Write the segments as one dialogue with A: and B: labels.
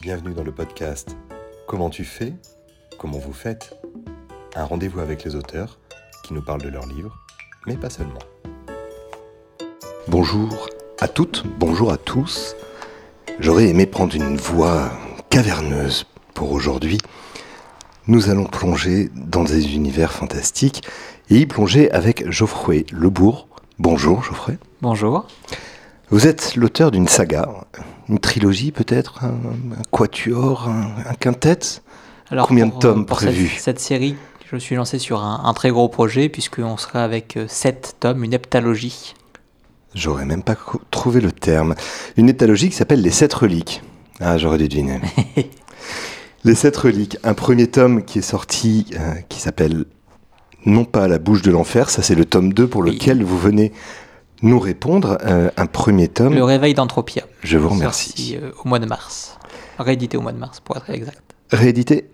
A: Bienvenue dans le podcast Comment tu fais Comment vous faites Un rendez-vous avec les auteurs qui nous parlent de leurs livres, mais pas seulement. Bonjour à toutes, bonjour à tous. J'aurais aimé prendre une voix caverneuse pour aujourd'hui. Nous allons plonger dans des univers fantastiques et y plonger avec Geoffroy Lebourg. Bonjour Geoffroy.
B: Bonjour.
A: Vous êtes l'auteur d'une saga, une trilogie peut-être, un, quatuor, un, quintet?
B: Alors
A: Combien
B: pour,
A: de tomes
B: pour
A: prévus?
B: cette, cette série, je suis lancé sur un, un très gros projet puisqu'on sera avec euh, sept tomes, une heptalogie.
A: J'aurais même pas trouvé le terme. Une heptalogie qui s'appelle Les Sept Reliques. Ah, j'aurais dû deviner. Les Sept Reliques, un premier tome qui est sorti, euh, qui s'appelle Non pas à la bouche de l'enfer, ça c'est le tome 2 pour
B: Oui.
A: lequel vous venez nous répondre. Euh, un premier tome,
B: Le réveil d'Anthropia.
A: je vous remercie.
B: Sorti euh, au mois de mars. Réédité au mois de mars pour être exact.
A: Réédité?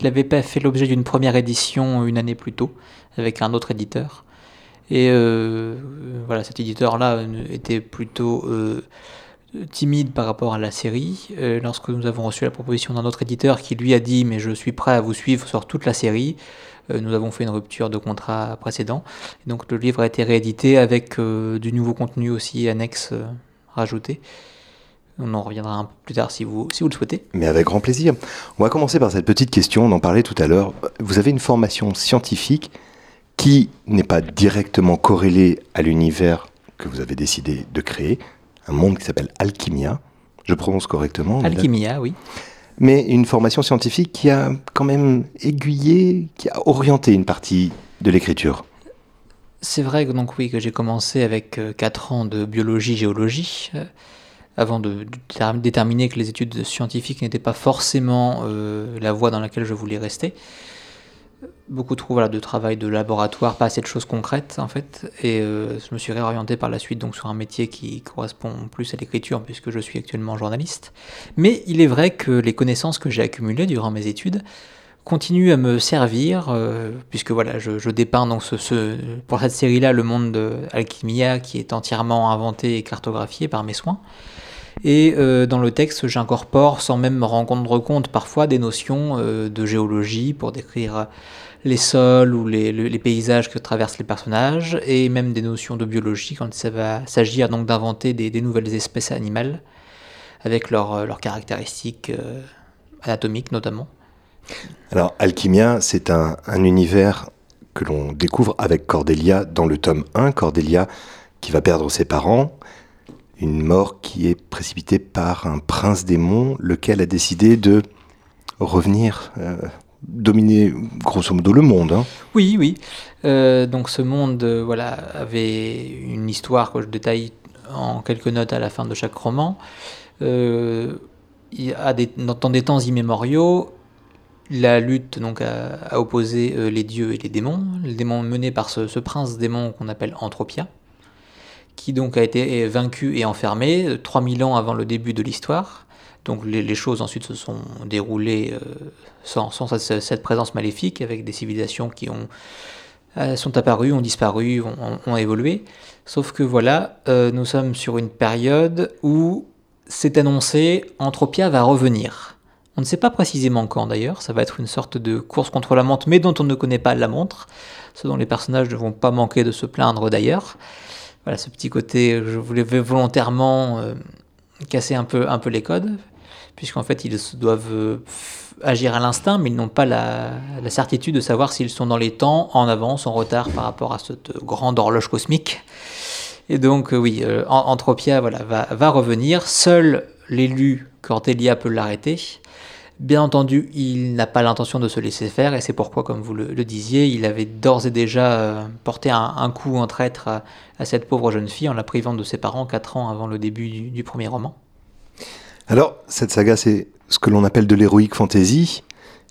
B: Il avait pas fait l'objet d'une première édition une année plus tôt avec un autre éditeur. Et euh, voilà, cet éditeur-là était plutôt timide par rapport à la série. Lorsque nous avons reçu la proposition d'un autre éditeur qui lui a dit mais je suis prêt à vous suivre sur toute la série, nous avons fait une rupture de contrat précédent. Et donc le livre a été réédité avec euh, du nouveau contenu aussi annexe euh, rajouté. On en reviendra un peu plus tard si vous, si vous le souhaitez.
A: Mais avec grand plaisir. On va commencer par cette petite question, on en parlait tout à l'heure. Vous avez une formation scientifique qui n'est pas directement corrélée à l'univers que vous avez décidé de créer, un monde qui s'appelle Alchimia. Je prononce correctement.
B: Alchimia, oui.
A: Mais une formation scientifique qui a quand même aiguillé, qui a orienté une partie de l'écriture.
B: C'est vrai que donc oui que j'ai commencé avec 4 ans de biologie géologie euh, avant de, de ter- déterminer que les études scientifiques n'étaient pas forcément euh, la voie dans laquelle je voulais rester. Beaucoup trop de travail de laboratoire, pas assez de choses concrètes en fait, et euh, je me suis réorienté par la suite donc sur un métier qui correspond plus à l'écriture puisque je suis actuellement journaliste. Mais il est vrai que les connaissances que j'ai accumulées durant mes études continue à me servir, euh, puisque voilà, je, dépeins donc pour cette série-là le monde de Alchimia qui est entièrement inventé et cartographié par mes soins. Et euh, dans le texte, j'incorpore, sans même me rendre compte parfois, des notions euh, de géologie pour décrire les sols ou les, le- les paysages que traversent les personnages, et même des notions de biologie quand ça va s'agir donc d'inventer des, nouvelles espèces animales, avec leurs euh, leurs caractéristiques anatomiques notamment.
A: Alors, Alchimia, c'est un, un univers que l'on découvre avec Cordelia dans le tome 1. Cordelia qui va perdre ses parents, une mort qui est précipitée par un prince démon, lequel a décidé de revenir euh, dominer grosso modo le monde. hein.
B: Oui, oui. Euh, donc ce monde euh, voilà, avait une histoire que je détaille en quelques notes à la fin de chaque roman. Des, dans des temps immémoriaux, la lutte donc a, a opposé les dieux et les démons. Les démons menés par ce, ce prince démon qu'on appelle Anthropia, qui donc a été vaincu et enfermé euh, 3000 ans avant le début de l'histoire. Donc les, choses ensuite se sont déroulées euh, sans, cette, présence maléfique, avec des civilisations qui ont, euh, sont apparues, ont disparu, ont, évolué. Sauf que voilà, euh, nous sommes sur une période où c'est annoncé, Anthropia va revenir. On ne sait pas précisément quand d'ailleurs, ça va être une sorte de course contre la montre, mais dont on ne connaît pas la montre, ce dont les personnages ne vont pas manquer de se plaindre d'ailleurs. Voilà ce petit côté, je voulais volontairement euh, casser un peu, un peu les codes, puisqu'en fait ils doivent euh, agir à l'instinct, mais ils n'ont pas la, certitude de savoir s'ils sont dans les temps, en avance, en retard par rapport à cette grande horloge cosmique. Et donc euh, oui, euh, Anthropia voilà, va, va revenir, seul l'élu Cordelia peut l'arrêter. Bien entendu, il n'a pas l'intention de se laisser faire, et c'est pourquoi, comme vous le, le disiez, il avait d'ores et déjà euh, porté un, un coup en traître à, à cette pauvre jeune fille en la privant de ses parents 4 ans avant le début du, du premier roman.
A: Alors, cette saga, c'est ce que l'on appelle de l'héroïque fantasy.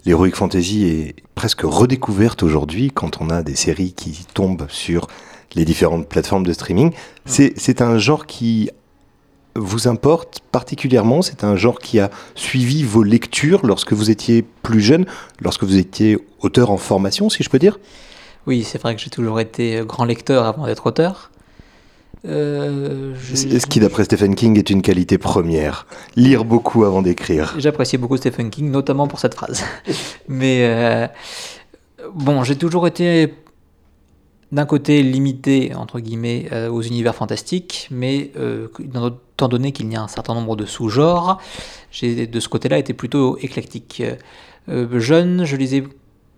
A: L'héroïque fantasy est presque redécouverte aujourd'hui quand on a des séries qui tombent sur les différentes plateformes de streaming. C'est c'est un genre qui vous importe particulièrement C'est un genre qui a suivi vos lectures lorsque vous étiez plus jeune, lorsque vous étiez auteur en formation, si je peux dire?
B: Oui, c'est vrai que j'ai toujours été grand lecteur avant d'être auteur. Euh, je-
A: Ce qui, d'après Stephen King, est une qualité première? Lire beaucoup avant d'écrire.
B: J'appréciais beaucoup Stephen King, notamment pour cette phrase. Mais euh, bon, j'ai toujours été d'un côté limité entre guillemets euh, aux univers fantastiques, mais euh, étant donné qu'il y a un certain nombre de sous-genres, j'ai de ce côté-là été plutôt éclectique. Euh, jeune, je lisais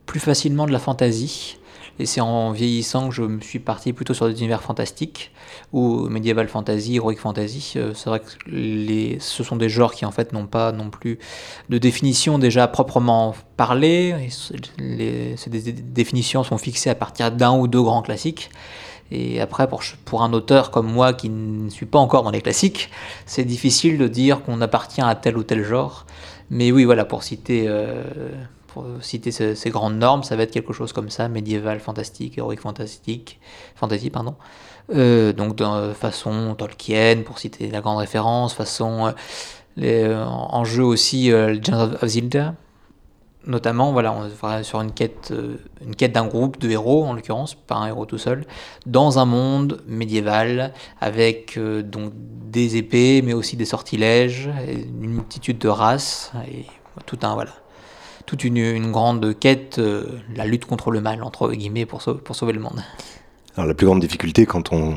B: plus facilement de la fantasy. Et c'est en vieillissant que je me suis parti plutôt sur des univers fantastiques, ou medieval fantasy, heroic fantasy. Euh, c'est vrai que les, ce sont des genres qui en fait n'ont pas non plus de définition déjà proprement parlée. Ces dé- définitions sont fixées à partir d'un ou deux grands classiques. Et après, pour, pour un auteur comme moi qui ne suis pas encore dans les classiques, c'est difficile de dire qu'on appartient à tel ou tel genre. Mais oui, voilà, pour citer, euh, pour citer ces, grandes normes, ça va être quelque chose comme ça, médiéval, fantastique, héroïque, fantastique, fantasy, pardon. Euh, donc de euh, façon Tolkien, pour citer la grande référence, façon les, en jeu aussi euh, Legends of- of Zelda. Notamment, voilà, on va sur une quête, euh, une quête d'un groupe de héros, en l'occurrence, pas un héros tout seul, dans un monde médiéval avec euh, donc des épées, mais aussi des sortilèges, une multitude de races et tout un voilà, toute une, une grande quête, euh, la lutte contre le mal entre guillemets pour sauver, pour sauver le monde.
A: Alors la plus grande difficulté quand on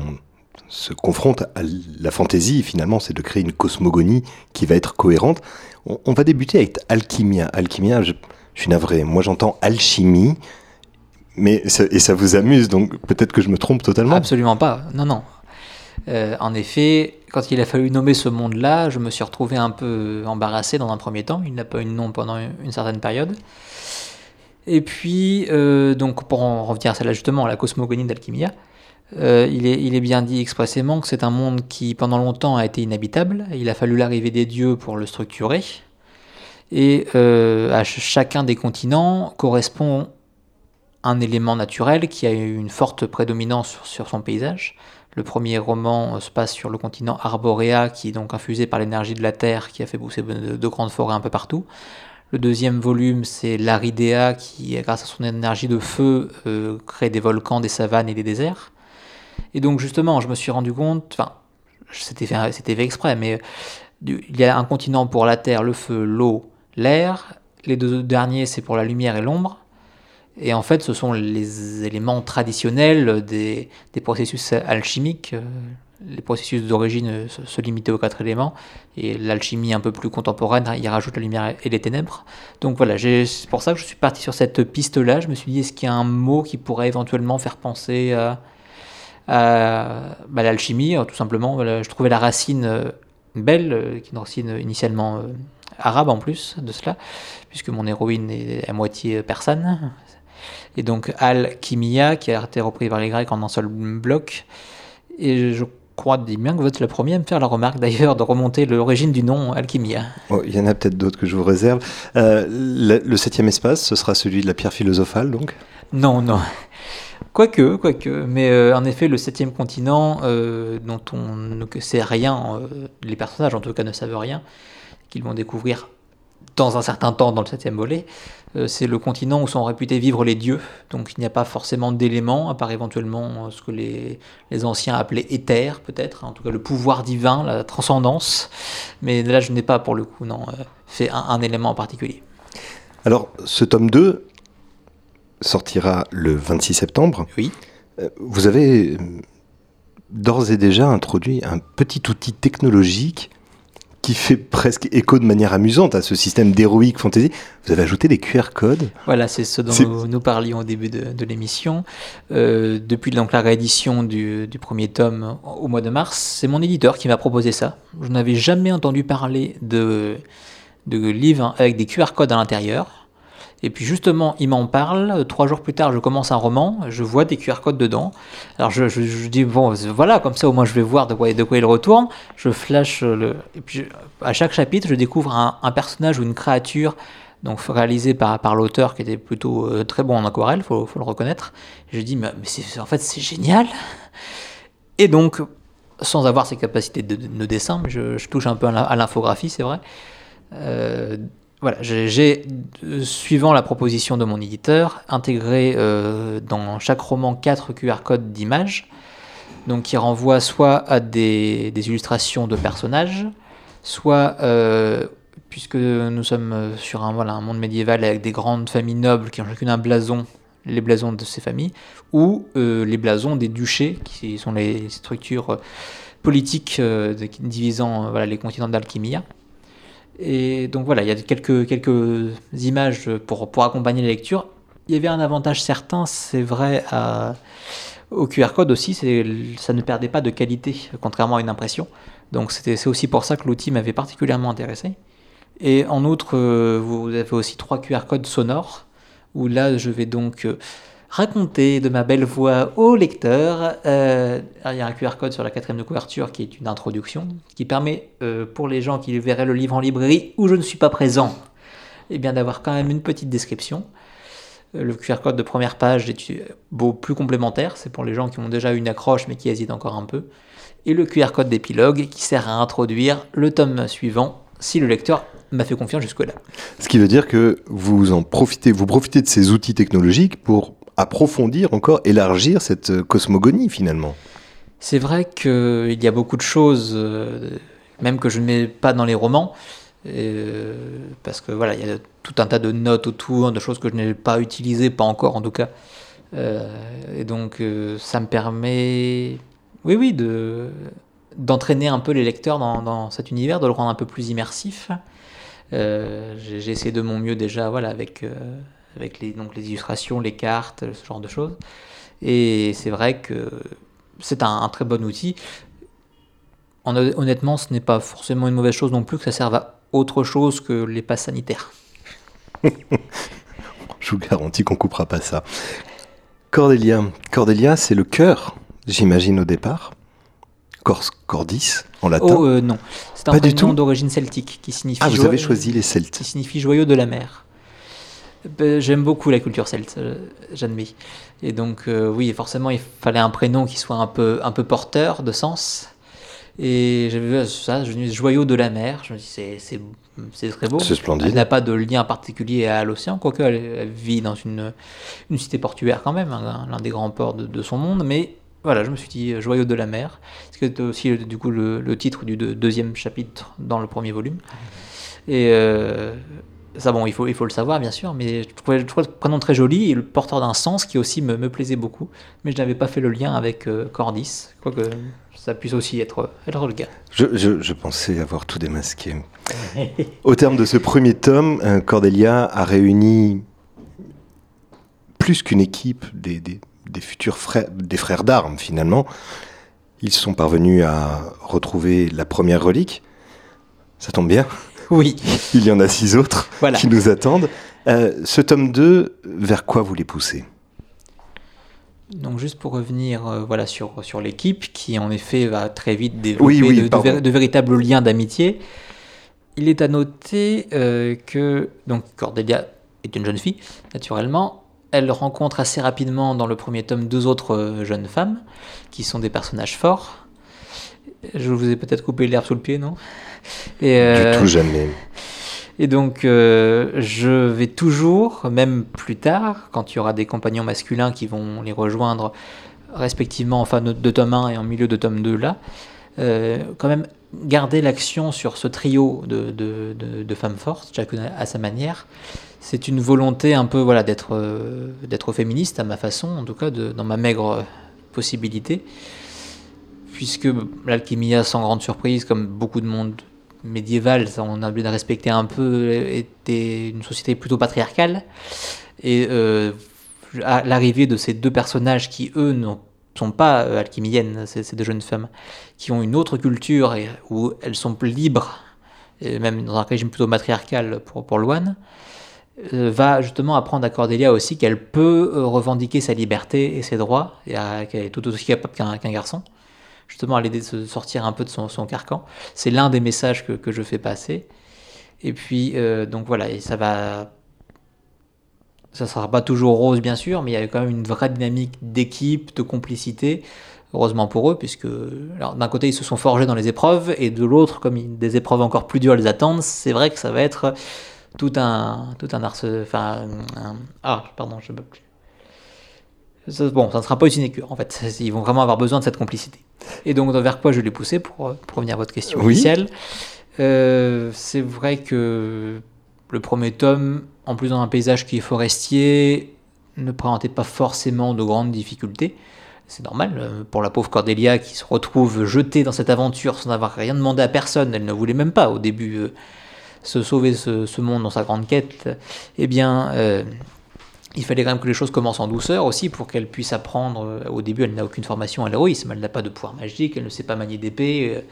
A: se confronte à la fantaisie, finalement, c'est de créer une cosmogonie qui va être cohérente. On, va débuter avec Alchimia. Alchimia, je, suis navré, moi j'entends alchimie, mais et ça vous amuse, donc peut-être que je me trompe totalement.
B: Absolument pas, non, non. Euh, en effet, quand il a fallu nommer ce monde-là, je me suis retrouvé un peu embarrassé dans un premier temps. Il n'a pas eu de nom pendant une certaine période. Et puis, euh, donc pour en revenir à celle-là justement, à la cosmogonie d'Alchimia, euh, il, est, bien dit expressément que c'est un monde qui pendant longtemps a été inhabitable. Il a fallu l'arrivée des dieux pour le structurer. Et euh, à ch- chacun des continents correspond un élément naturel qui a eu une forte prédominance sur, son paysage. Le premier roman euh, se passe sur le continent Arborea, qui est donc infusé par l'énergie de la Terre, qui a fait pousser de, de grandes forêts un peu partout. Le deuxième volume, c'est l'Aridea, qui, grâce à son énergie de feu, crée des volcans, des savanes et des déserts. Et donc justement, je me suis rendu compte, enfin, c'était fait, fait exprès, mais il y a un continent pour la terre, le feu, l'eau, l'air. Les deux derniers, c'est pour la lumière et l'ombre. Et en fait, ce sont les éléments traditionnels des, des processus alchimiques. Les processus d'origine se, limitaient aux quatre éléments. Et l'alchimie un peu plus contemporaine, il rajoute la lumière et les ténèbres. Donc voilà, c'est pour ça que je suis parti sur cette piste-là. Je me suis dit, est-ce qu'il y a un mot qui pourrait éventuellement faire penser à, à bah, l'alchimie euh, Tout simplement, je trouvais la racine euh, belle, euh, qui est une racine initialement euh, arabe en plus de cela, puisque mon héroïne est à moitié persane. Et donc Al-Kimia, qui a été repris par les Grecs en un seul bloc. Et je crois bien que vous êtes le premier à me faire la remarque d'ailleurs de remonter l'origine du nom Alchimia.
A: Oh, il y en a peut-être d'autres que je vous réserve. Euh, le, le septième espace, ce sera celui de la pierre philosophale, donc?
B: Non, non. Quoique, quoique. Mais euh, en effet, le septième continent, euh, dont on ne sait rien, euh, les personnages en tout cas ne savent rien, qu'ils vont découvrir dans un certain temps dans le septième volet, c'est le continent où sont réputés vivre les dieux. Donc il n'y a pas forcément d'éléments, à part éventuellement ce que les, les anciens appelaient éther, peut-être, en tout cas le pouvoir divin, la transcendance. Mais là, je n'ai pas pour le coup, non, fait un, un élément en particulier.
A: Alors, ce tome 2 sortira le 26 septembre.
B: Oui.
A: Euh, Vous avez euh, d'ores et déjà introduit un petit outil technologique qui fait presque écho de manière amusante à ce système d'héroïque fantasy. Vous avez ajouté des QR codes.
B: Voilà, c'est ce dont nous, nous parlions au début de, de l'émission. Euh, depuis donc, la réédition du, du premier tome au mois de mars, c'est mon éditeur qui m'a proposé ça. Je n'avais jamais entendu parler de, de livres avec des QR codes à l'intérieur. Et puis justement, il m'en parle. Trois jours plus tard, je commence un roman. Je vois des QR codes dedans. Alors je, je- dis bon, voilà, comme ça au moins je vais voir de quoi, de quoi il retourne. Je flash le. Et puis à chaque chapitre, je découvre un, personnage ou une créature donc réalisé par, par l'auteur qui était plutôt euh, très bon en aquarelle, faut, faut le reconnaître. Je dis mais, en fait c'est génial. Et donc sans avoir ses capacités de, de dessin, mais je, touche un peu à l'infographie, c'est vrai. Euh, voilà, j'ai, euh, suivant la proposition de mon éditeur, intégré euh, dans chaque roman quatre QR codes d'images donc qui renvoie soit à des, illustrations de personnages, soit, euh, puisque nous sommes sur un, voilà, monde médiéval avec des grandes familles nobles qui ont chacune un blason, les blasons de ces familles, ou les blasons des duchés, qui sont les structures politiques divisant voilà, les continents d'Alchimia. Et donc voilà, il y a quelques, quelques images pour, pour accompagner la lecture. Il y avait un avantage certain, c'est vrai, au QR code aussi, ça ne perdait pas de qualité, contrairement à une impression. Donc c'est aussi pour ça que l'outil m'avait particulièrement intéressé. Et en outre, euh, vous avez aussi trois QR codes sonores, où là je vais donc euh, raconter de ma belle voix au lecteur. Euh, il y a un QR code sur la quatrième de couverture qui est une introduction, qui permet pour les gens qui verraient le livre en librairie où je ne suis pas présent, eh bien d'avoir quand même une petite description. Le QR code de première page est beau plus complémentaire, c'est pour les gens qui ont déjà une accroche mais qui hésitent encore un peu. Et le QR code d'épilogue qui sert à introduire le tome suivant si le lecteur m'a fait confiance jusque-là.
A: Ce qui veut dire que vous en profitez, vous profitez de ces outils technologiques pour approfondir encore, élargir cette cosmogonie finalement.
B: C'est vrai qu'il y a beaucoup de choses, euh, même que je ne mets pas dans les romans, euh, parce que voilà, il y a tout un tas de notes autour, de choses que je n'ai pas utilisées, pas encore en tout cas. Euh, et donc euh, ça me permet, oui, oui, de d'entraîner un peu les lecteurs dans, dans, cet univers, de le rendre un peu plus immersif. J'ai essayé de mon mieux déjà, voilà, avec avec les donc les illustrations, les cartes, ce genre de choses. Et c'est vrai que c'est un, un, très bon outil. honnêtement, ce n'est pas forcément une mauvaise chose non plus que ça serve à autre chose que les passes sanitaires.
A: Je vous garantis qu'on coupera pas ça. Cordelia, Cordelia, c'est le cœur, j'imagine au départ. Cors, cordis en latin.
B: Oh euh, non, c'est un prénom d'origine celtique qui signifie.
A: Ah, vous avez choisi les Celtes.
B: Qui signifie joyau de la mer. Ben, j'aime beaucoup la culture celte, euh, j'admets. Et donc, euh, oui, forcément, il fallait un prénom qui soit un peu, un peu porteur de sens. Et j'avais vu ça, je me dis joyau de la mer. Je me dis c'est c'est très beau.
A: C'est splendide.
B: Elle n'a pas de lien particulier à l'océan, quoique elle, vit dans une, une cité portuaire quand même, hein, l'un des grands ports de, de, son monde. Mais voilà, je me suis dit joyau de la mer. C'est aussi du coup le, le titre du deuxième chapitre dans le premier volume. Et euh, ça, bon, il faut, il faut le savoir, bien sûr, mais je trouvais, le prénom très joli et le porteur d'un sens qui aussi me, plaisait beaucoup. Mais je n'avais pas fait le lien avec euh, Cordis, quoique ça puisse aussi être, le cas.
A: Je, pensais avoir tout démasqué. Au terme de ce premier tome, euh, Cordelia a réuni plus qu'une équipe des, des, futurs des frères d'armes, finalement. Ils sont parvenus à retrouver la première relique. Ça tombe bien.
B: Oui.
A: Il y en a six autres
B: voilà.
A: qui nous attendent. Euh, ce tome 2, vers quoi vous les poussez?
B: Donc juste pour revenir euh, voilà, sur, sur l'équipe qui en effet va très vite développer oui, oui, de, de, ver de, véritables liens d'amitié, il est à noter euh, que donc Cordelia est une jeune fille, naturellement. Elle rencontre assez rapidement dans le premier tome deux autres jeunes femmes qui sont des personnages forts. Je vous ai peut-être coupé l'herbe sous le pied, non?
A: Et, euh, Du tout jamais.
B: Et donc, euh, je vais toujours, même plus tard, quand il y aura des compagnons masculins qui vont les rejoindre, respectivement en fin de, de tome 1 et en milieu de tome 2, là, euh, quand même garder l'action sur ce trio de, de, de, femmes fortes, chacune à sa manière. C'est une volonté un peu voilà, d'être euh, féministe à ma façon, en tout cas de, dans ma maigre possibilité, puisque l'alchimia, sans grande surprise, comme beaucoup de monde médiéval, on a oublié de respecter un peu, était une société plutôt patriarcale. Et euh, l'arrivée de ces deux personnages qui, eux, ne sont pas euh, alchimiennes, ces, deux jeunes femmes, qui ont une autre culture où elles sont libres, et même dans un régime plutôt matriarcal pour, pour euh, va justement apprendre à Cordelia aussi qu'elle peut revendiquer sa liberté et ses droits, et qu'elle est tout aussi capable qu'un qu garçon justement à l'aider de se sortir un peu de son, carcan. C'est l'un des messages que, je fais passer. Et puis, euh, donc voilà, ça va. Ça ne sera pas toujours rose, bien sûr, mais il y a quand même une vraie dynamique d'équipe, de complicité. Heureusement pour eux, puisque d'un côté ils se sont forgés dans les épreuves, et de l'autre, comme des épreuves encore plus dures les attendent, c'est vrai que ça va être tout un, tout un arse, enfin, un, ah, pardon, je peux plus bon, ça ne sera pas une sinecure en fait. Ils vont vraiment avoir besoin de cette complicité. Et donc, vers quoi je l'ai poussé pour, pour revenir à votre question initiale euh, C'est vrai que le premier tome, en plus dans un paysage qui est forestier, ne présentait pas forcément de grandes difficultés. C'est normal euh, pour la pauvre Cordelia qui se retrouve jetée dans cette aventure sans avoir rien demandé à personne. Elle ne voulait même pas au début euh, se sauver ce, monde dans sa grande quête. Eh bien, euh, il fallait quand même que les choses commencent en douceur aussi pour qu'elle puisse apprendre. Au début, elle n'a aucune formation à l'héroïsme, elle n'a pas de pouvoir magique, elle ne sait pas manier d'épée.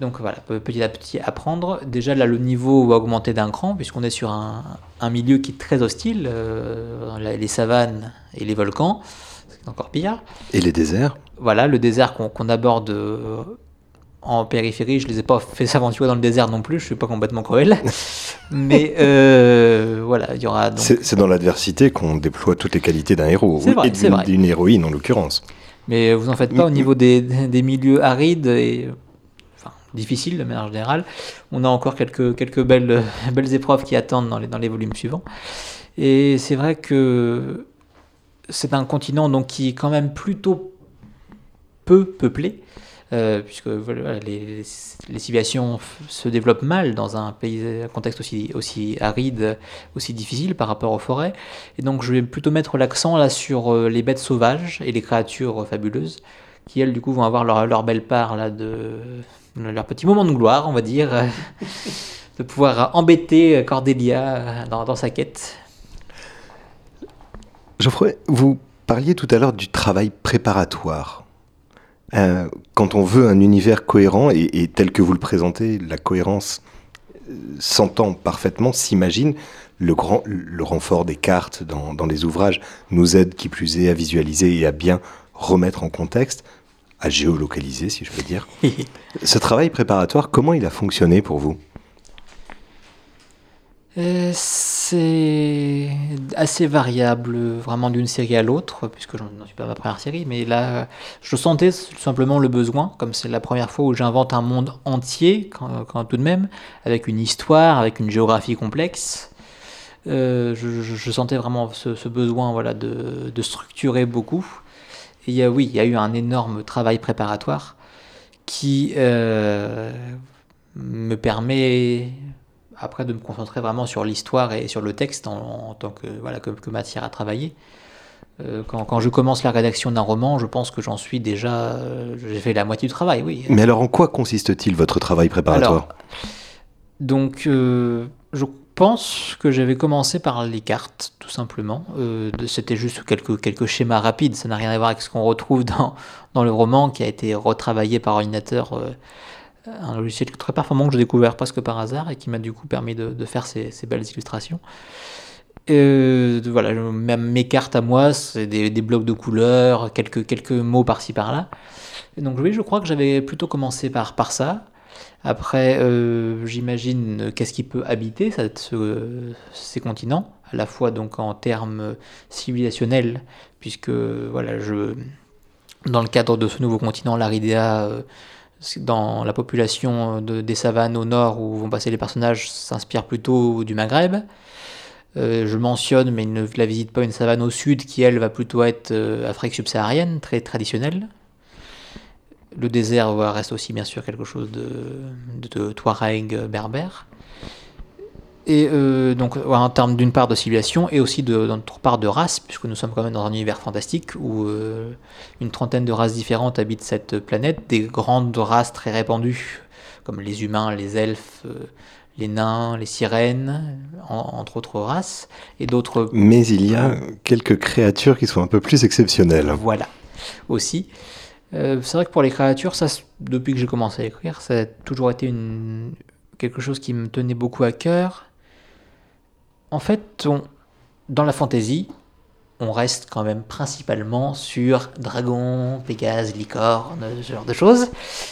B: Donc voilà, petit à petit apprendre. Déjà là, le niveau va augmenter d'un cran, puisqu'on est sur un, milieu qui est très hostile, les savanes et les volcans encore pire.
A: Et les déserts
B: Voilà, le désert qu'on aborde euh, en périphérie, je ne les ai pas fait s'aventurer dans le désert non plus, je ne suis pas complètement cruel. Mais euh, voilà, il y aura.
A: C'est dans l'adversité qu'on déploie toutes les qualités d'un héros,
B: vrai,
A: et d'une héroïne en l'occurrence.
B: Mais vous en faites pas, au niveau des, des milieux arides et enfin, difficiles de manière générale, on a encore quelques, quelques belles, belles épreuves qui attendent dans les, dans les volumes suivants. Et c'est vrai que c'est un continent donc, qui est quand même plutôt peu peuplé, euh, puisque les, civilisations se développent mal dans un, pays, un contexte aussi, aride, aussi difficile par rapport aux forêts. Et donc je vais plutôt mettre l'accent là sur euh, les bêtes sauvages et les créatures fabuleuses, qui elles du coup vont avoir leur, belle part là de leur petit moment de gloire, on va dire, de pouvoir embêter Cordelia dans sa quête.
A: Geoffroy, vous parliez tout à l'heure du travail préparatoire. Euh, quand on veut un univers cohérent, et, tel que vous le présentez, la cohérence euh, s'entend parfaitement, s'imagine, le, grand, le renfort des cartes dans, dans, les ouvrages nous aide qui plus est à visualiser et à bien remettre en contexte, à géolocaliser si je peux dire. Ce travail préparatoire, comment il a fonctionné pour vous?
B: C'est assez variable, vraiment d'une série à l'autre, puisque je n'en suis pas ma première série, mais là, je sentais tout simplement le besoin, comme c'est la première fois où j'invente un monde entier, quand, tout de même, avec une histoire, avec une géographie complexe. Euh, je, sentais vraiment ce, besoin voilà, de, structurer beaucoup. Et oui, il y a eu un énorme travail préparatoire qui euh, me permet après de me concentrer vraiment sur l'histoire et sur le texte en, tant que, voilà, que, matière à travailler. Euh, quand, quand, je commence la rédaction d'un roman, je pense que j'en suis déjà. Euh, j'ai fait la moitié du travail, oui.
A: Mais alors, en quoi consiste-t-il votre travail préparatoire?
B: Donc, euh, je pense que j'avais commencé par les cartes, tout simplement. C'était juste quelques, quelques schémas rapides, ça n'a rien à voir avec ce qu'on retrouve dans, dans le roman qui a été retravaillé par ordinateur un logiciel très performant que j'ai découvert presque par hasard et qui m'a du coup permis de, faire ces, belles illustrations. Euh, voilà, même mes cartes à moi, c'est des, blocs de couleurs, quelques, quelques mots par-ci par-là. donc oui, je crois que j'avais plutôt commencé par, par ça. Après, euh, j'imagine qu'est-ce qui peut habiter ces continents, à la fois donc en termes civilisationnels, puisque voilà, je, dans le cadre de ce nouveau continent, l'Aridea, euh, dans la population de, des savanes au nord où vont passer les personnages s'inspire plutôt du Maghreb. Euh, je mentionne, mais il ne la visite pas, une savane au sud qui, elle, va plutôt être euh, Afrique subsaharienne, très traditionnelle. Le désert reste aussi, bien sûr, quelque chose de, de, Touareg berbère. Et euh, donc, en termes d'une part de civilisation et aussi d'autre part de race, puisque nous sommes quand même dans un univers fantastique où euh, une trentaine de races différentes habitent cette planète, des grandes races très répandues, comme les humains, les elfes, euh, les nains, les sirènes, entre autres races, et d'autres.
A: Mais il y a quelques créatures qui sont un peu plus exceptionnelles.
B: Voilà, aussi. c'est vrai que pour les créatures, ça, depuis que j'ai commencé à écrire, ça a toujours été une, quelque chose qui me tenait beaucoup à cœur en fait, dans la fantasy, on reste quand même principalement sur dragon, pégase, licorne, ce genre de choses.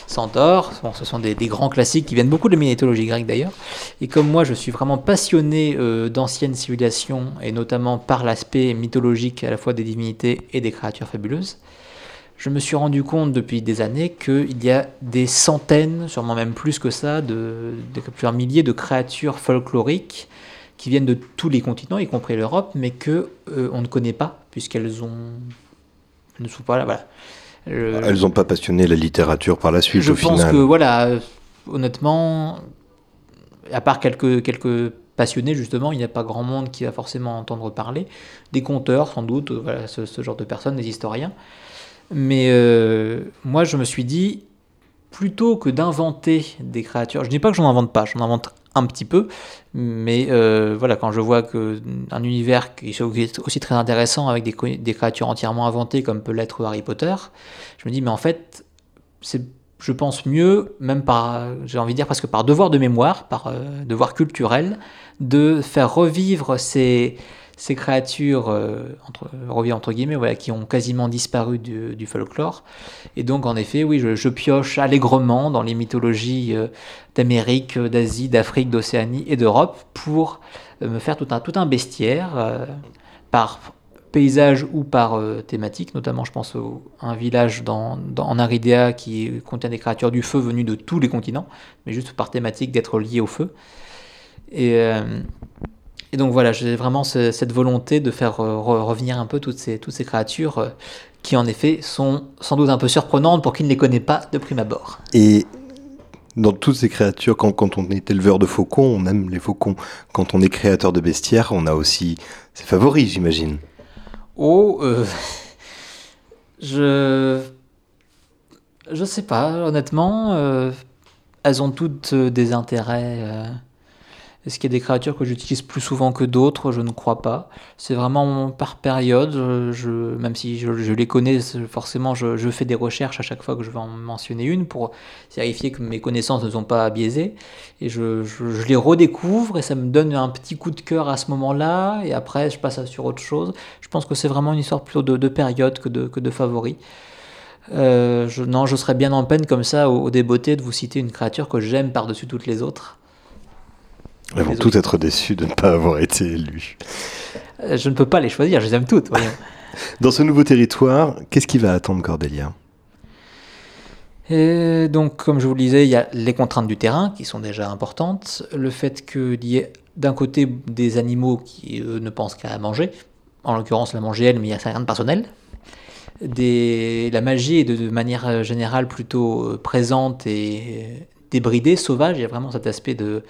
B: Centaure, ce sont des, grands classiques qui viennent beaucoup de la mythologie grecque d'ailleurs. Et comme moi, je suis vraiment passionné euh, d'anciennes civilisations, et notamment par l'aspect mythologique à la fois des divinités et des créatures fabuleuses, je me suis rendu compte depuis des années qu'il y a des centaines, sûrement même plus que ça, de plusieurs milliers de créatures folkloriques qui viennent de tous les continents, y compris l'Europe, mais que on ne connaît pas, puisqu'elles ont... ne sont pas là, voilà.
A: Elles n'ont pas passionné la littérature par la suite,
B: je
A: au final.
B: Je pense que, voilà, honnêtement, à part quelques, quelques passionnés, justement, il n'y a pas grand monde qui va forcément entendre parler. Des conteurs, sans doute, voilà, ce, genre de personnes, des historiens. Mais euh, moi, je me suis dit, plutôt que d'inventer des créatures, je ne dis pas que j'en invente pas, j'en invente un petit peu, mais euh, voilà, quand je vois qu'un univers qui est aussi très intéressant avec des, des créatures entièrement inventées comme peut l'être Harry Potter, je me dis, mais en fait, c'est je pense mieux, même par, j'ai envie de dire presque par devoir de mémoire, par euh, devoir culturel, de faire revivre ces, ces créatures, euh, entre, revivre entre guillemets, qui ont quasiment disparu du, folklore. Et donc, en effet, oui, je, pioche allègrement dans les mythologies euh, d'Amérique, d'Asie, d'Afrique, d'Océanie et d'Europe pour me faire tout un, tout un bestiaire par paysage ou par euh, thématique, notamment je pense à un village dans, en Aridea qui contient des créatures du feu venues de tous les continents, mais juste par thématique d'être lié au feu. Et, euh, et donc voilà, j'ai vraiment cette volonté de faire euh, revenir un peu toutes ces, toutes ces créatures qui en effet sont sans doute un peu surprenantes pour qui ne les connaît pas de prime abord.
A: Et dans toutes ces créatures, quand, quand, on est éleveur de faucons, on aime les faucons. Quand on est créateur de bestiaires, on a aussi ses favoris, j'imagine.
B: Oh, euh, je. Je sais pas, honnêtement. Euh, elles ont toutes euh, des intérêts est-ce qu'il y a des créatures que j'utilise plus souvent que d'autres? Je ne crois pas. C'est vraiment par période. Même si je, les connais, forcément, je, fais des recherches à chaque fois que je vais en mentionner une pour vérifier que mes connaissances ne sont pas biaisées. Et je, les redécouvre et ça me donne un petit coup de cœur à ce moment-là. Et après, je passe sur autre chose. Je pense que c'est vraiment une histoire plutôt de, période que de, que de favoris. Euh, non, je serais bien en peine comme ça, au, au de vous citer une créature que j'aime par-dessus toutes les autres.
A: Elles vont toutes être déçues de ne pas avoir été élues.
B: Euh, je ne peux pas les choisir, je les aime toutes.
A: Dans ce nouveau territoire, qu'est-ce qui va attendre Cordélia
B: et donc, comme je vous le disais, il y a les contraintes du terrain qui sont déjà importantes, le fait qu'il y ait d'un côté des animaux qui eux, ne pensent qu'à manger, en l'occurrence la manger elle, mais il y a rien de personnel. Des... La magie est de, manière générale plutôt euh, présente et débridée, sauvage. Il y a vraiment cet aspect de,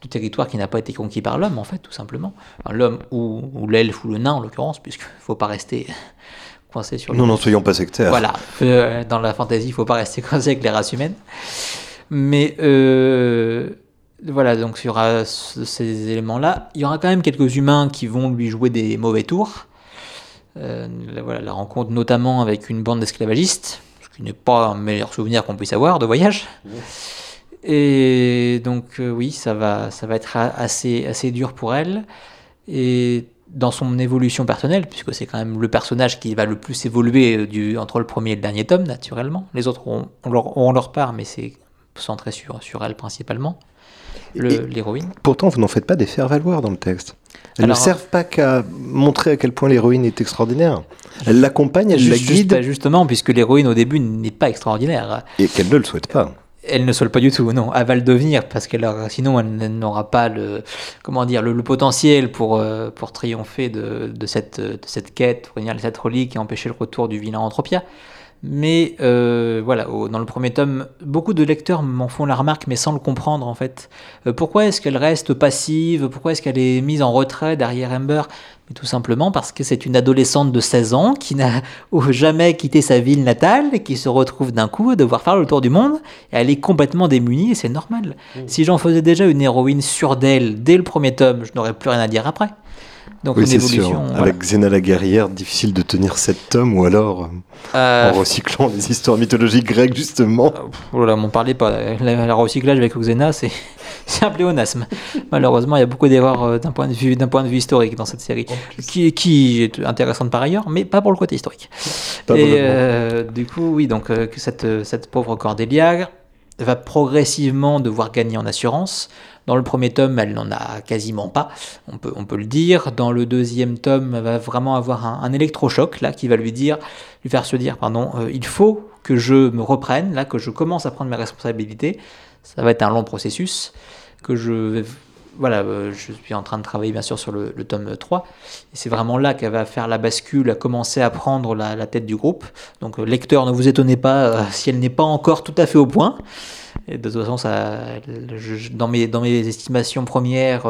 B: du territoire qui n'a pas été conquis par l'homme, en fait, tout simplement. l'homme ou, l'elfe ou le nain, en l'occurrence, puisqu'il ne faut pas rester coincé sur...
A: Non, non, soyons pas sectaires.
B: Voilà, euh, dans la fantaisie, il ne faut pas rester coincé avec les races humaines. Mais... Euh, voilà, donc sur ces éléments-là, il y aura quand même quelques humains qui vont lui jouer des mauvais tours. Euh, voilà, la rencontre notamment avec une bande d'esclavagistes, ce qui n'est pas un meilleur souvenir qu'on puisse avoir de voyage. Et donc euh, oui, ça va, ça va être assez, assez dur pour elle. Et dans son évolution personnelle, puisque c'est quand même le personnage qui va le plus évoluer euh, du, entre le premier et le dernier tome, naturellement. Les autres ont, leur, leur, part, mais c'est centré sur, sur elle principalement, l'héroïne.
A: Pourtant, vous n'en faites pas des faire-valoir dans le texte. Elles ne servent pas qu'à montrer à quel point l'héroïne est extraordinaire. Elle l'accompagne, elle la guide.
B: justement, puisque l'héroïne au début n'est pas extraordinaire.
A: Et qu'elle ne le souhaite pas
B: elle ne souhaite pas du tout, non. Elle va le devenir parce qu'elle sinon elle n'aura pas le comment dire le, potentiel pour euh, pour triompher de, de, cette de cette quête, pour cette relique et empêcher le retour du vilain Anthropia. Mais euh, voilà, dans le premier tome, beaucoup de lecteurs m'en font la remarque, mais sans le comprendre en fait. Euh, pourquoi est-ce qu'elle reste passive? Pourquoi est-ce qu'elle est mise en retrait derrière Amber? Mais tout simplement parce que c'est une adolescente de 16 ans qui n'a jamais quitté sa ville natale et qui se retrouve d'un coup à devoir faire le tour du monde. Et elle est complètement démunie et c'est normal. Mmh. Si j'en faisais déjà une héroïne sûre d'elle dès le premier tome, je n'aurais plus rien à dire après.
A: Donc oui, c'est sûr. Avec Xena la guerrière, difficile de tenir sept tomes ou alors euh, euh, en recyclant des histoires mythologiques grecques justement.
B: Voilà, euh, m'en parlez pas. Le recyclage avec Xena, c'est un pléonasme. Malheureusement, il y a beaucoup d'erreurs d'un point de vue d'un point de vue historique dans cette série, qui, qui est intéressante par ailleurs, mais pas pour le côté historique. Et du coup, oui, donc cette cette pauvre Cordélia va progressivement devoir gagner en assurance. Dans le premier tome, elle n'en a quasiment pas, on peut, le dire. Dans le deuxième tome, elle va vraiment avoir un, électrochoc là qui va lui dire, lui faire se dire, pardon, euh, il faut que je me reprenne, là, que je commence à prendre mes responsabilités. Ça va être un long processus, que je vais voilà, euh, je suis en train de travailler bien sûr sur le, tome 3. Et c'est vraiment là qu'elle va faire la bascule, à commencer à prendre la, tête du groupe. Donc, lecteur, ne vous étonnez pas si elle n'est pas encore tout à fait au point. De toute façon, dans, mes, estimations premières,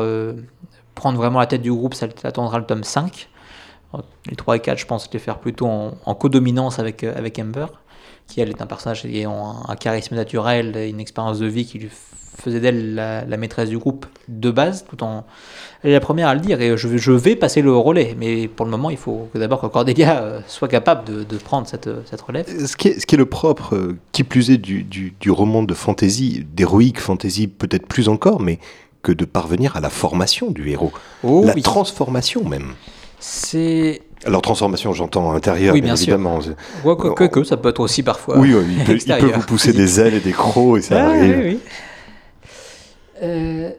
B: prendre vraiment la tête du groupe, ça attendra le tome 5. Les 3 et 4, je pense les faire plutôt en, en codominance avec, avec Ember qui elle est un personnage ayant un, charisme naturel une expérience de vie qui lui faisait d'elle la, maîtresse du groupe de base, tout en... Elle est la première à le dire, et je, je vais passer le relais, mais pour le moment, il faut d'abord que Cordelia euh, soit capable de, prendre cette, cette, relève.
A: Ce qui, est, ce qui est le propre, euh, qui plus est, du, du, du roman de fantasy, d'héroïque fantasy peut-être plus encore, mais que de parvenir à la formation du héros, oh la transformation même.
B: C'est
A: alors transformation, j'entends intérieur,
B: oui,
A: bien, évidemment.
B: Sûr. que, que, ça peut être aussi parfois.
A: Oui, il, peut, il, peut, vous pousser des ailes et des crocs et ça ah, arrive. Oui, oui.
B: Euh,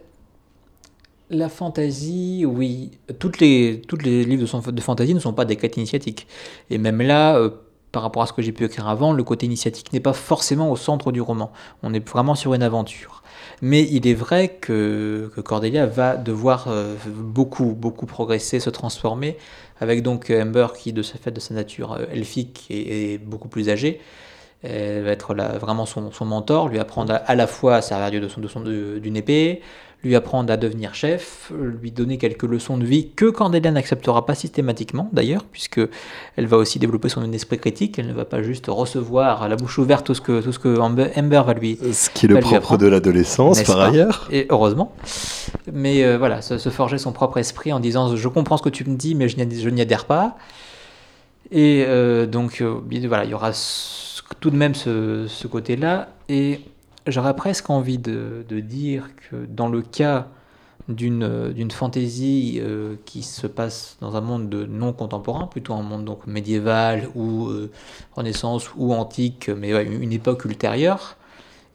B: la fantaisie, oui. Toutes les, livres de, fantaisie ne sont pas des quêtes initiatiques. Et même là, euh, par rapport à ce que j'ai pu écrire avant, le côté initiatique n'est pas forcément au centre du roman. On est vraiment sur une aventure. Mais il est vrai que, Cordelia va devoir euh, beaucoup, beaucoup progresser, se transformer, avec donc Amber qui, de de sa nature elfique, est, beaucoup plus âgée. Elle va être vraiment son, son, mentor, lui apprendre à, la fois à servir de son, de son, d'une épée, lui apprendre à devenir chef, lui donner quelques leçons de vie que Cordelia n'acceptera pas systématiquement d'ailleurs, puisque elle va aussi développer son esprit critique, elle ne va pas juste recevoir à la bouche ouverte tout ce que, tout ce que Amber va lui
A: Ce qui est le propre de l'adolescence par ailleurs.
B: Et heureusement. Mais euh, voilà, se, forger son propre esprit en disant je comprends ce que tu me dis mais je n'y adhère pas. Et euh, donc euh, voilà, il y aura tout de même ce, ce côté-là. Et j'aurais presque envie de, dire que dans le cas d'une fantaisie euh, qui se passe dans un monde de non contemporain, plutôt un monde donc médiéval ou euh, renaissance ou antique, mais une époque ultérieure,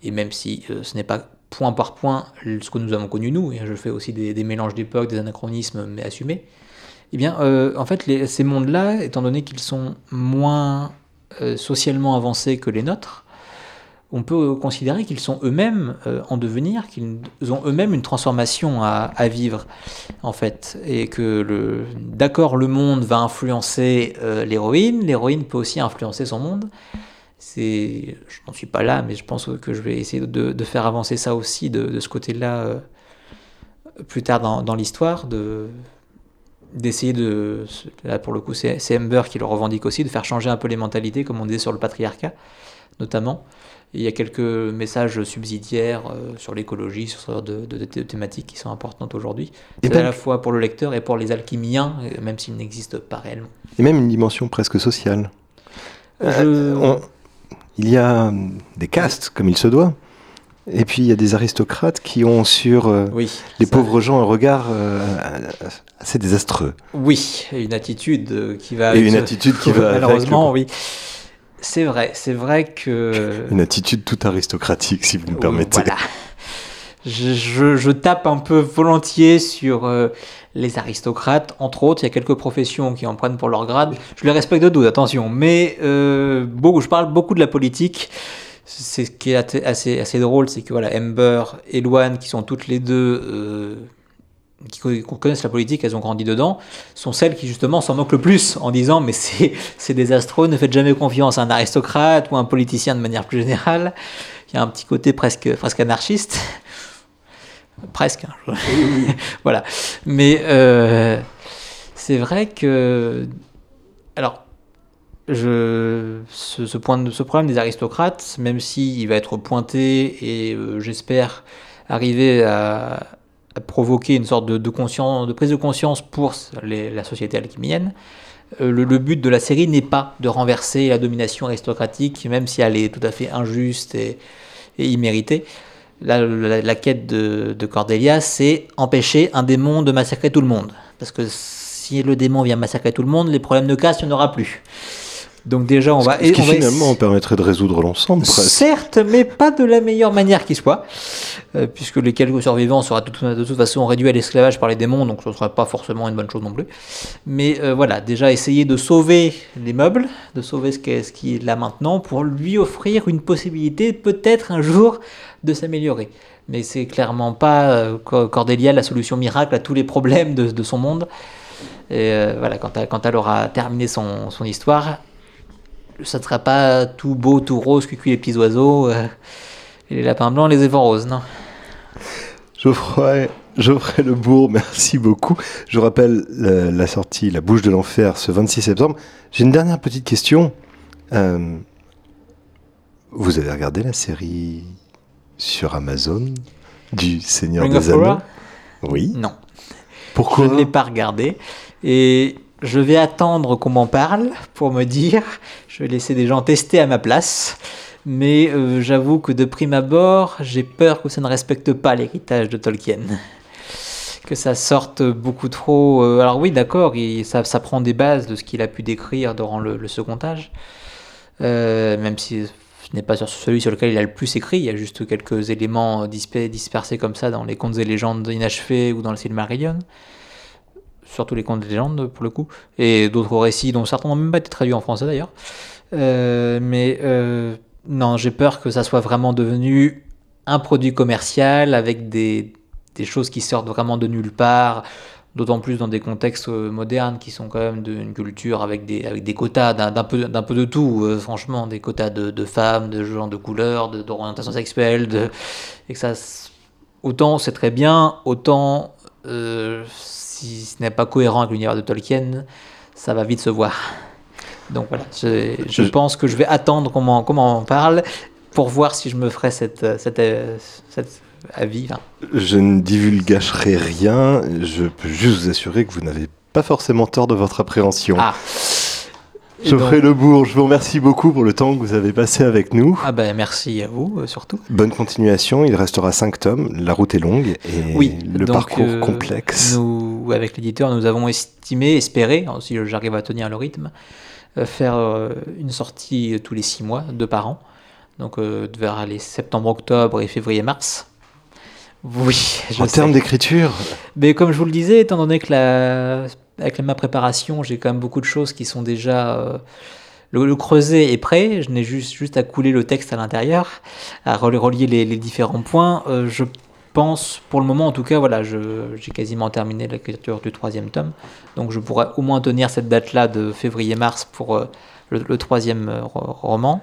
B: et même si euh, ce n'est pas point par point ce que nous avons connu nous, et je fais aussi des, mélanges d'époques, des anachronismes, mais assumés, eh bien, en fait, ces mondes-là, étant donné qu'ils sont moins socialement avancés que les nôtres, on peut considérer qu'ils sont eux-mêmes euh, en devenir, qu'ils ont eux-mêmes une transformation à, vivre, en fait. Et que, d'accord, le monde va influencer euh, l'héroïne, l'héroïne peut aussi influencer son monde. C'est, je n'en suis pas là, mais je pense que je vais essayer de, faire avancer ça aussi de, ce côté-là euh, plus tard dans, l'histoire, de, d'essayer de, là pour le coup c'est Ember qui le revendique aussi, de faire changer un peu les mentalités, comme on disait sur le patriarcat notamment il y a quelques messages subsidiaires euh, sur l'écologie, sur ce genre de, thématiques qui sont importantes aujourd'hui. C'est à la fois pour le lecteur et pour les alchimiens, euh, même s'ils n'existent pas réellement.
A: Et même une dimension presque sociale. Euh, il y a des castes, comme il se doit. Et puis il y a des aristocrates qui ont sur les pauvres gens un regard assez désastreux.
B: Oui, une attitude qui va.
A: Et une attitude qui va.
B: Malheureusement, oui. C'est vrai, c'est vrai que.
A: Une attitude tout aristocratique, si vous me permettez.
B: Voilà. Je, tape un peu volontiers sur euh, les aristocrates, entre autres. Il y a quelques professions qui en prennent pour leur grade. Je les respecte de doute, attention. Mais euh, beaucoup, je parle beaucoup de la politique. C'est ce qui est assez, assez drôle, c'est que voilà, Amber et Luan, qui sont toutes les deux euh, qui connaissent la politique, elles ont grandi dedans, sont celles qui justement s'en moquent le plus en disant mais c'est désastreux, ne faites jamais confiance à un aristocrate ou à un politicien de manière plus générale. Il y a un petit côté presque, presque anarchiste. presque. Hein, voilà. Mais euh, c'est vrai que... Alors, je, ce, point de, ce problème des aristocrates, même s'il il va être pointé et euh, j'espère arriver à, provoquer une sorte de, prise de conscience pour la société alchimienne. Euh, le, but de la série n'est pas de renverser la domination aristocratique, même si elle est tout à fait injuste et, imméritée. La, quête de, de Cordelia, c'est empêcher un démon de massacrer tout le monde. Parce que si le démon vient massacrer tout le monde, les problèmes de caste, il n'y en aura plus. Donc déjà, on va...
A: Ce qui
B: on va
A: finalement permettrait de résoudre l'ensemble.
B: Certes, mais pas de la meilleure manière qui soit, euh, puisque les quelques survivants seraient de, toute, de toute façon réduits à l'esclavage par les démons, donc ce ne serait pas forcément une bonne chose non plus. Mais euh, voilà, déjà essayer de sauver les meubles, de sauver ce qu'il ce est là maintenant, pour lui offrir une possibilité peut-être un jour de s'améliorer. Mais c'est clairement pas euh, Cordélia la solution miracle à tous les problèmes de, de son monde. Et voilà, quand elle, quand elle aura terminé son, son histoire, ça ne sera pas tout beau, tout rose, cuicui les petits oiseaux, euh, et les lapins blancs, les éléphants roses, non.
A: Geoffroy, Geoffrey Lebourg, merci beaucoup. Je rappelle la, sortie La Bouche de l'Enfer ce 26 septembre. J'ai une dernière petite question. Euh, vous avez regardé la série sur Amazon du Seigneur des Anneaux? Oui.
B: Non.
A: Pourquoi?
B: Je ne l'ai pas regardé. Et je vais attendre qu'on m'en parle pour me dire. Je vais laisser des gens tester à ma place. Mais euh, j'avoue que de prime abord, j'ai peur que ça ne respecte pas l'héritage de Tolkien. Que ça sorte beaucoup trop. Euh, alors, oui, d'accord, ça, prend des bases de ce qu'il a pu décrire durant le, second âge. Euh, même si ce n'est pas celui sur lequel il a le plus écrit, il y a juste quelques éléments dispersés comme ça dans les contes et légendes inachevés ou dans le Silmarillion surtout les contes de légende pour le coup, et d'autres récits dont certains n'ont même pas été traduits en français d'ailleurs. Euh, mais euh, non, j'ai peur que ça soit vraiment devenu un produit commercial avec des, des choses qui sortent vraiment de nulle part, d'autant plus dans des contextes euh, modernes qui sont quand même d'une culture avec des, avec des quotas d'un peu, peu de tout, franchement, des quotas de, de, femmes, de gens de couleur, d'orientation sexuelle, de, et que ça, autant c'est très bien, autant si ce n'est pas cohérent avec l'univers de Tolkien, ça va vite se voir. Donc voilà, je, pense que je vais attendre qu'on m'en parle pour voir si je me ferai cette, cette, cette avis.
A: Je ne divulgacherai rien, je peux juste vous assurer que vous n'avez pas forcément tort de votre appréhension.
B: Ah.
A: Geoffrey donc... Lebourg, je vous remercie beaucoup pour le temps que vous avez passé avec nous.
B: Ah ben merci à vous euh, surtout.
A: Bonne continuation, il restera 5 tomes, la route est longue et
B: oui,
A: le parcours euh, complexe.
B: Nous, avec l'éditeur, nous avons estimé, espéré, hein, si j'arrive à tenir le rythme, euh, faire une sortie tous les 6 mois, deux par an. Donc vers les septembre, octobre et février, mars. Oui.
A: Je en termes d'écriture
B: Mais comme je vous le disais, étant donné que la avec ma préparation, j'ai quand même beaucoup de choses qui sont déjà. Euh, le, creuset est prêt, je n'ai juste, juste à couler le texte à l'intérieur, à relier les, les différents points. Euh, je pense, pour le moment en tout cas, voilà, j'ai quasiment terminé l'écriture du troisième tome, donc je pourrais au moins tenir cette date-là de février-mars pour. Euh, le, troisième euh, roman.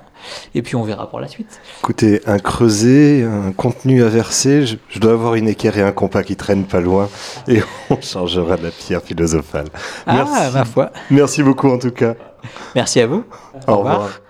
B: Et puis on verra pour la suite.
A: Écoutez, un creuset, un contenu à verser, je, dois avoir une équerre et un compas qui traînent pas loin et on changera de la pierre philosophale.
B: Ah, ma foi.
A: Merci beaucoup en tout cas.
B: Merci à vous.
A: Au, revoir.